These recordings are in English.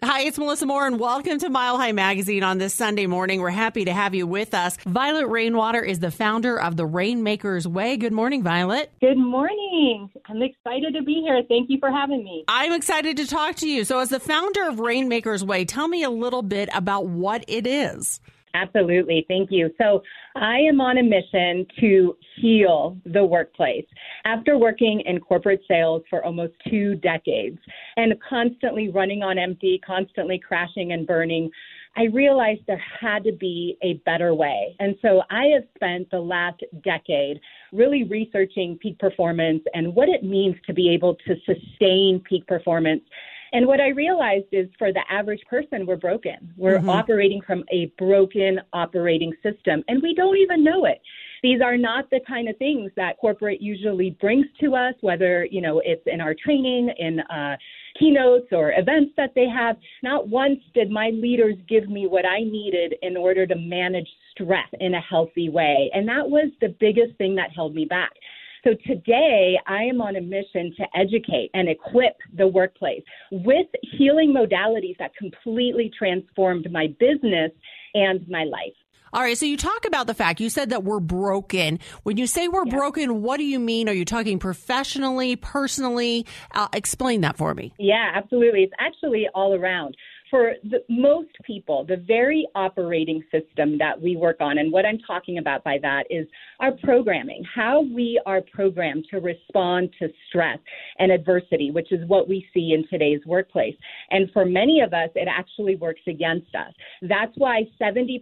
Hi, it's Melissa Moore, and welcome to Mile High Magazine on this Sunday morning. We're happy to have you with us. Violet Rainwater is the founder of the Rainmaker's Way. Good morning, Violet. Good morning. I'm excited to be here. Thank you for having me. I'm excited to talk to you. So, as the founder of Rainmaker's Way, tell me a little bit about what it is. Absolutely. Thank you. So, I am on a mission to heal the workplace. After working in corporate sales for almost two decades and constantly running on empty, constantly crashing and burning, I realized there had to be a better way. And so I have spent the last decade really researching peak performance and what it means to be able to sustain peak performance and what I realized is for the average person, we're broken. We're mm-hmm. operating from a broken operating system, and we don't even know it. These are not the kind of things that corporate usually brings to us, whether, you know, it's in our training, in uh, keynotes or events that they have. Not once did my leaders give me what I needed in order to manage stress in a healthy way. And that was the biggest thing that held me back. So today, I am on a mission to educate and equip the workplace with healing modalities that completely transformed my business and my life. All right, so you talk about the fact you said that we're broken. When you say we're yeah. broken, what do you mean? Are you talking professionally, personally? Uh, explain that for me. Yeah, absolutely. It's actually all around for the, most people, the very operating system that we work on, and what I'm talking about by that is our programming, how we are programmed to respond to stress and adversity, which is what we see in today's workplace. And for many of us, it actually works against us. That's why 70%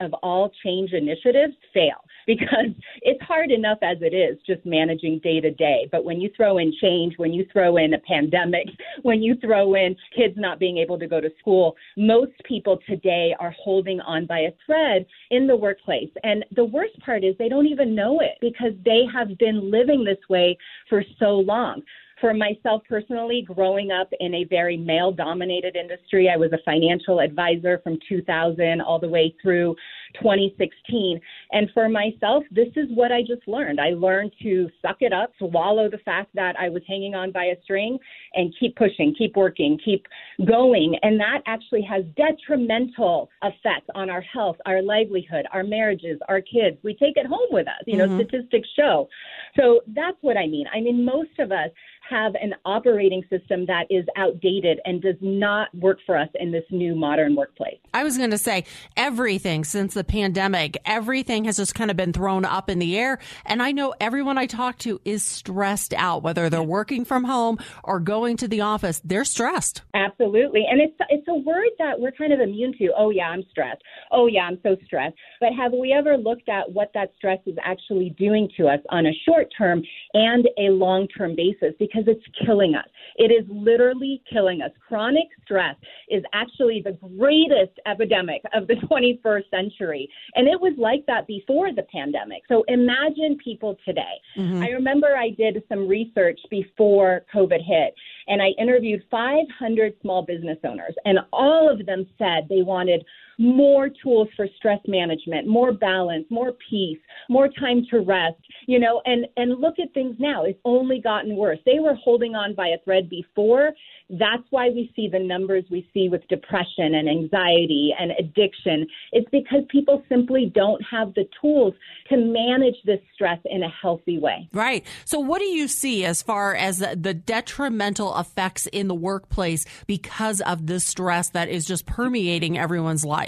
of all change initiatives fail because it's hard enough as it is just managing day to day. But when you throw in change, when you throw in a pandemic, when you throw in kids not being able to go to school, most people today are holding on by a thread in the workplace. And the worst part is they don't even know it because they have been living this way for so long. For myself personally, growing up in a very male dominated industry, I was a financial advisor from 2000 all the way through 2016. And for myself, this is what I just learned. I learned to suck it up, swallow the fact that I was hanging on by a string, and keep pushing, keep working, keep going. And that actually has detrimental effects on our health, our livelihood, our marriages, our kids. We take it home with us. You know, mm-hmm. statistics show. So that's what I mean. I mean, most of us have an operating system that is outdated and does not work for us in this new modern workplace. I was going to say everything since the pandemic, everything has just kind of been thrown up in the air. And I know everyone I talk to is stressed out, whether they're working from home or going to the office, they're stressed. Absolutely. And it's, it's a word that we're kind of immune to. Oh, yeah, I'm stressed. Oh, yeah, I'm so stressed. But have we ever looked at what that stress is actually doing to us on a short term and a long term basis? Because because it's killing us. It is literally killing us. Chronic stress is actually the greatest epidemic of the 21st century. And it was like that before the pandemic. So imagine people today. Mm-hmm. I remember I did some research before COVID hit, and I interviewed 500 small business owners, and all of them said they wanted more tools for stress management, more balance, more peace, more time to rest, you know, and, and look at things now. It's only gotten worse. They were holding on by a thread before. That's why we see the numbers we see with depression and anxiety and addiction. It's because people simply don't have the tools to manage this stress in a healthy way. Right. So, what do you see as far as the detrimental effects in the workplace because of the stress that is just permeating everyone's life?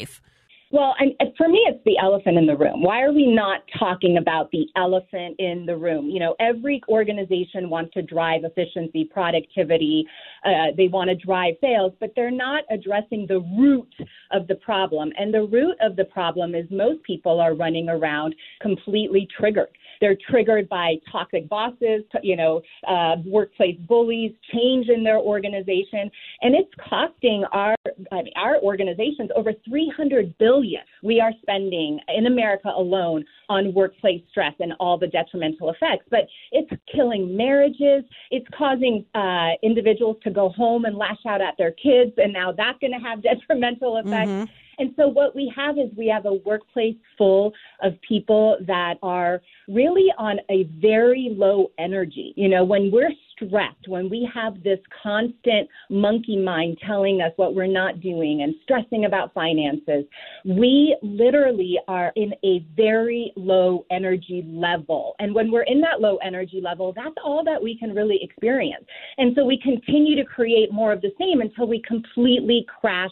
Well, and for me, it's the elephant in the room. Why are we not talking about the elephant in the room? You know, every organization wants to drive efficiency, productivity, uh, they want to drive sales, but they're not addressing the root of the problem. And the root of the problem is most people are running around completely triggered. They're triggered by toxic bosses, you know, uh, workplace bullies, change in their organization, and it's costing our I mean, our organizations over 300 billion. We are spending in America alone on workplace stress and all the detrimental effects. But it's killing marriages. It's causing uh, individuals to go home and lash out at their kids, and now that's going to have detrimental effects. Mm-hmm And so what we have is we have a workplace full of people that are really on a very low energy. You know, when we're stressed, when we have this constant monkey mind telling us what we're not doing and stressing about finances, we literally are in a very low energy level. And when we're in that low energy level, that's all that we can really experience. And so we continue to create more of the same until we completely crash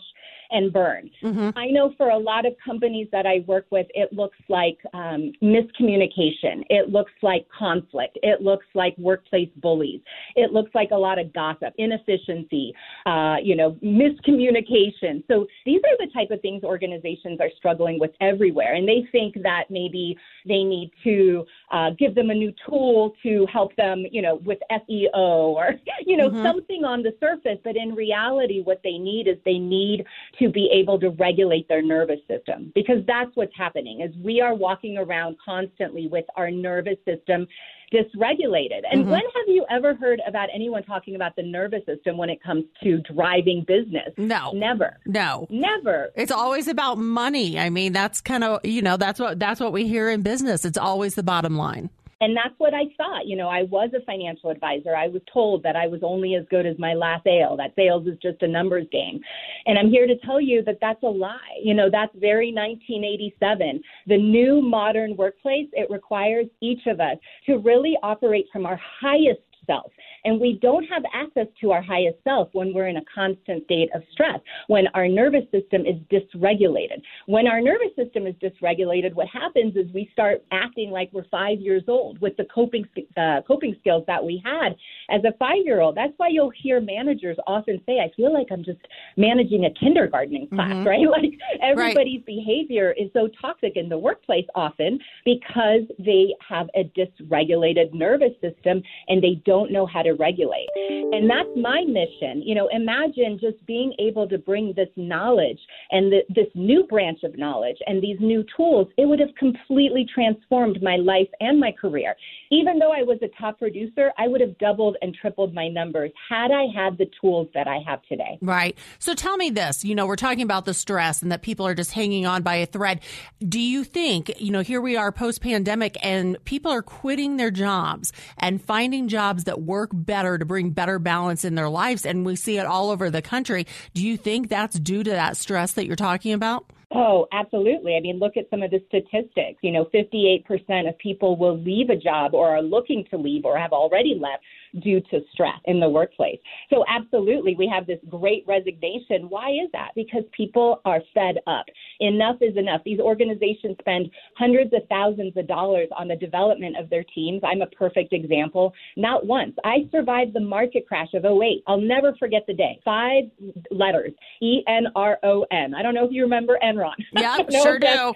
and burn. Mm-hmm. I know for a lot of companies that I work with, it looks like um, miscommunication. It looks like conflict. It looks like workplace bullies. It looks like a lot of gossip, inefficiency, uh, you know, miscommunication. So these are the type of things organizations are struggling with everywhere. And they think that maybe they need to uh, give them a new tool to help them, you know, with SEO or, you know, mm-hmm. something on the surface. But in reality, what they need is they need to be able to regulate their nervous system because that's what's happening is we are walking around constantly with our nervous system dysregulated. And mm-hmm. when have you ever heard about anyone talking about the nervous system when it comes to driving business? No. Never. No. Never. It's always about money. I mean, that's kind of, you know, that's what that's what we hear in business. It's always the bottom line. And that's what I thought. You know, I was a financial advisor. I was told that I was only as good as my last sale, that sales is just a numbers game. And I'm here to tell you that that's a lie. You know, that's very 1987. The new modern workplace, it requires each of us to really operate from our highest self. And we don't have access to our highest self when we're in a constant state of stress, when our nervous system is dysregulated. When our nervous system is dysregulated, what happens is we start acting like we're five years old with the coping uh, coping skills that we had as a five year old. That's why you'll hear managers often say, "I feel like I'm just managing a kindergarten class," mm-hmm. right? Like everybody's right. behavior is so toxic in the workplace often because they have a dysregulated nervous system and they don't know how to regulate. And that's my mission. You know, imagine just being able to bring this knowledge and the, this new branch of knowledge and these new tools. It would have completely transformed my life and my career. Even though I was a top producer, I would have doubled and tripled my numbers had I had the tools that I have today. Right. So tell me this, you know, we're talking about the stress and that people are just hanging on by a thread. Do you think, you know, here we are post pandemic and people are quitting their jobs and finding jobs that work better to bring better balance in their lives. And we see it all over the country. Do you think that's due to that stress that you're talking about? Oh, absolutely. I mean, look at some of the statistics. You know, 58% of people will leave a job or are looking to leave or have already left due to stress in the workplace. So, absolutely, we have this great resignation. Why is that? Because people are fed up. Enough is enough. These organizations spend hundreds of thousands of dollars on the development of their teams. I'm a perfect example. Not once. I survived the market crash of 08. I'll never forget the day. Five letters E N R O N. I don't know if you remember Enron. Yeah, sure do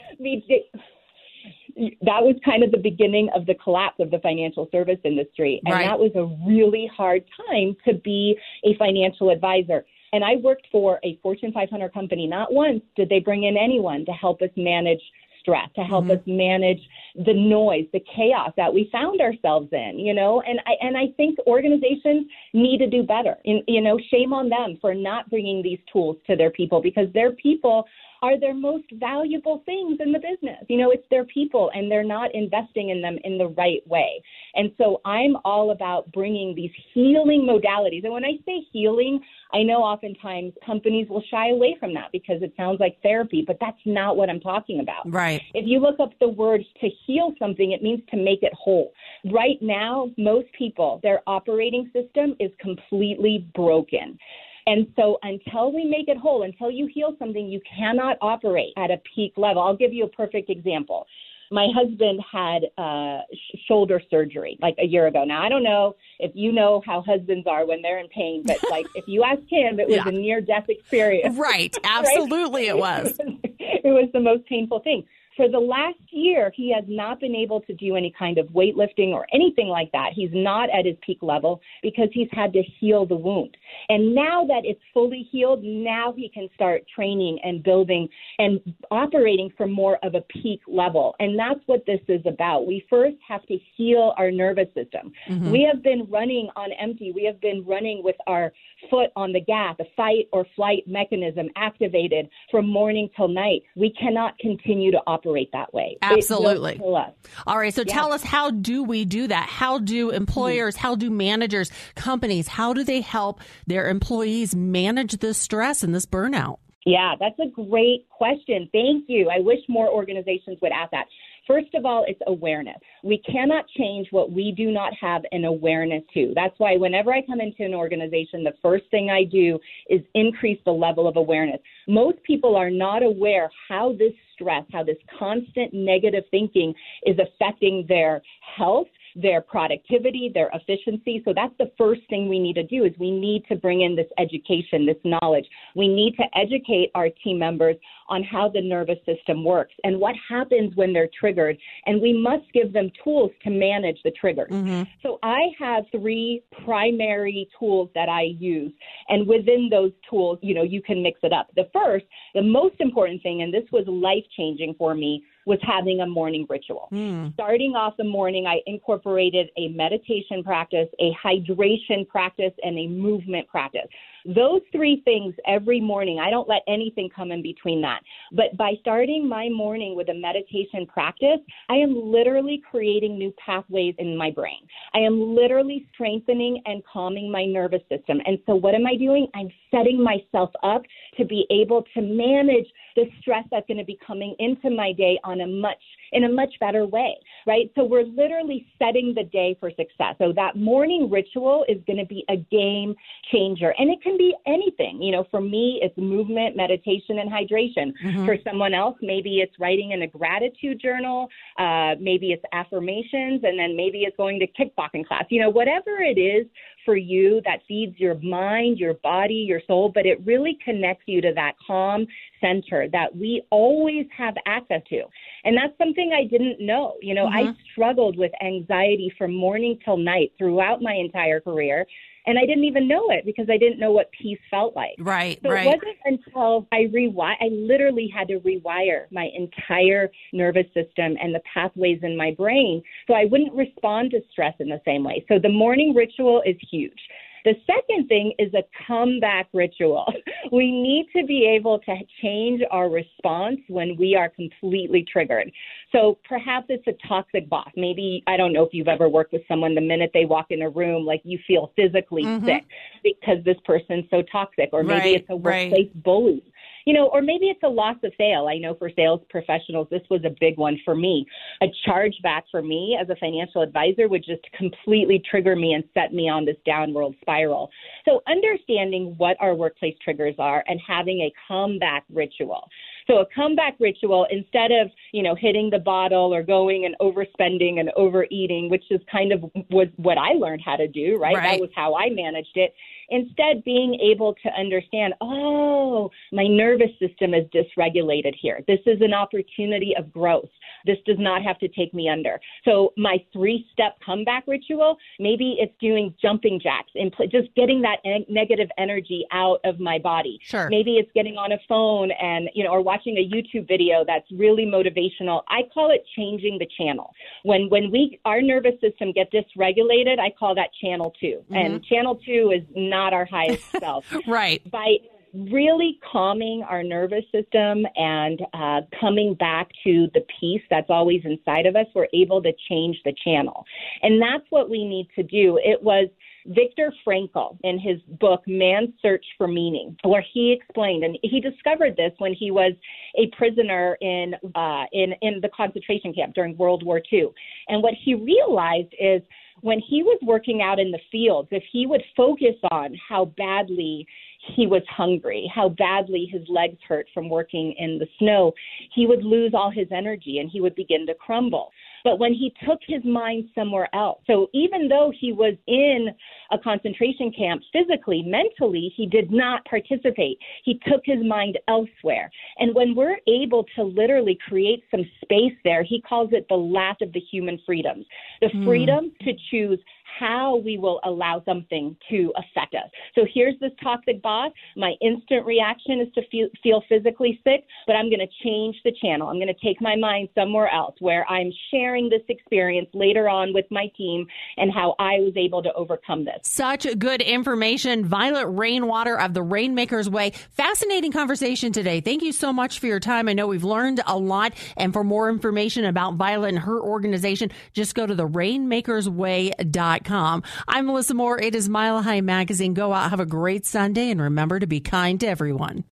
that was kind of the beginning of the collapse of the financial service industry. And right. that was a really hard time to be a financial advisor. And I worked for a Fortune 500 company. Not once did they bring in anyone to help us manage stress, to help mm-hmm. us manage the noise, the chaos that we found ourselves in, you know. And I and I think organizations need to do better. And, you know, shame on them for not bringing these tools to their people because their people are their most valuable things in the business. You know, it's their people and they're not investing in them in the right way. And so I'm all about bringing these healing modalities. And when I say healing, I know oftentimes companies will shy away from that because it sounds like therapy, but that's not what I'm talking about. Right. If you look up the word to heal something, it means to make it whole. Right now, most people, their operating system is completely broken. And so until we make it whole, until you heal something, you cannot operate at a peak level. I'll give you a perfect example. My husband had uh, shoulder surgery like a year ago. Now, I don't know if you know how husbands are when they're in pain, but like if you ask him, it was yeah. a near death experience. Right. Absolutely, right? it was. it was the most painful thing. For the last year, he has not been able to do any kind of weightlifting or anything like that. He's not at his peak level because he's had to heal the wound. And now that it's fully healed, now he can start training and building and operating from more of a peak level. And that's what this is about. We first have to heal our nervous system. Mm-hmm. We have been running on empty. We have been running with our foot on the gas, the fight or flight mechanism activated from morning till night. We cannot continue to operate that way. Absolutely. All right. So tell us, how do we do that? How do employers, how do managers, companies, how do they help their employees manage this stress and this burnout? Yeah, that's a great question. Thank you. I wish more organizations would ask that. First of all, it's awareness. We cannot change what we do not have an awareness to. That's why whenever I come into an organization, the first thing I do is increase the level of awareness. Most people are not aware how this stress, how this constant negative thinking is affecting their health their productivity, their efficiency. So that's the first thing we need to do is we need to bring in this education, this knowledge. We need to educate our team members on how the nervous system works and what happens when they're triggered. And we must give them tools to manage the triggers. Mm-hmm. So I have three primary tools that I use. And within those tools, you know, you can mix it up. The first, the most important thing, and this was life changing for me, was having a morning ritual. Mm. Starting off the morning, I incorporated a meditation practice, a hydration practice, and a movement practice. Those three things every morning, I don't let anything come in between that. But by starting my morning with a meditation practice, I am literally creating new pathways in my brain. I am literally strengthening and calming my nervous system. And so, what am I doing? I'm setting myself up to be able to manage the stress that's going to be coming into my day on a much in a much better way, right? So we're literally setting the day for success. So that morning ritual is going to be a game changer. And it can be anything. You know, for me, it's movement, meditation, and hydration. Mm-hmm. For someone else, maybe it's writing in a gratitude journal, uh, maybe it's affirmations, and then maybe it's going to kickboxing class. You know, whatever it is for you that feeds your mind, your body, your soul, but it really connects you to that calm center that we always have access to. And that's something I didn't know. You know, mm-hmm. I struggled with anxiety from morning till night throughout my entire career. And I didn't even know it because I didn't know what peace felt like. Right, so right. it wasn't until I rewire, I literally had to rewire my entire nervous system and the pathways in my brain so I wouldn't respond to stress in the same way. So the morning ritual is huge. The second thing is a comeback ritual. We need to be able to change our response when we are completely triggered. So perhaps it's a toxic boss. Maybe, I don't know if you've ever worked with someone, the minute they walk in a room, like you feel physically mm-hmm. sick because this person's so toxic. Or maybe right, it's a workplace right. bully you know, or maybe it's a loss of sale. I know for sales professionals, this was a big one for me. A chargeback for me as a financial advisor would just completely trigger me and set me on this downward spiral. So understanding what our workplace triggers are and having a comeback ritual. So a comeback ritual, instead of, you know, hitting the bottle or going and overspending and overeating, which is kind of was what I learned how to do, right? right. That was how I managed it. Instead, being able to understand, oh, my nervous system is dysregulated here. This is an opportunity of growth. This does not have to take me under. So my three step comeback ritual, maybe it's doing jumping jacks and pl- just getting that en- negative energy out of my body. Sure. Maybe it's getting on a phone and, you know, or watching a YouTube video that's really motivational. I call it changing the channel. When, when we, our nervous system get dysregulated, I call that channel 2 mm-hmm. And channel two is not our highest self. right. By really calming our nervous system and uh, coming back to the peace that's always inside of us, we're able to change the channel. And that's what we need to do. It was Viktor Frankl in his book Man's Search for Meaning, where he explained, and he discovered this when he was a prisoner in uh, in in the concentration camp during World War II. And what he realized is when he was working out in the fields, if he would focus on how badly he was hungry, how badly his legs hurt from working in the snow, he would lose all his energy and he would begin to crumble. But when he took his mind somewhere else. So even though he was in a concentration camp physically, mentally, he did not participate. He took his mind elsewhere. And when we're able to literally create some space there, he calls it the last of the human freedoms the mm. freedom to choose how we will allow something to affect us. So here's this toxic boss. My instant reaction is to feel, feel physically sick, but I'm going to change the channel. I'm going to take my mind somewhere else where I'm sharing this experience later on with my team and how I was able to overcome this. Such good information. Violet Rainwater of the Rainmaker's Way. Fascinating conversation today. Thank you so much for your time. I know we've learned a lot. And for more information about Violet and her organization, just go to the rainmakersway.com. I'm Melissa Moore. It is Mile High Magazine. Go out, have a great Sunday, and remember to be kind to everyone.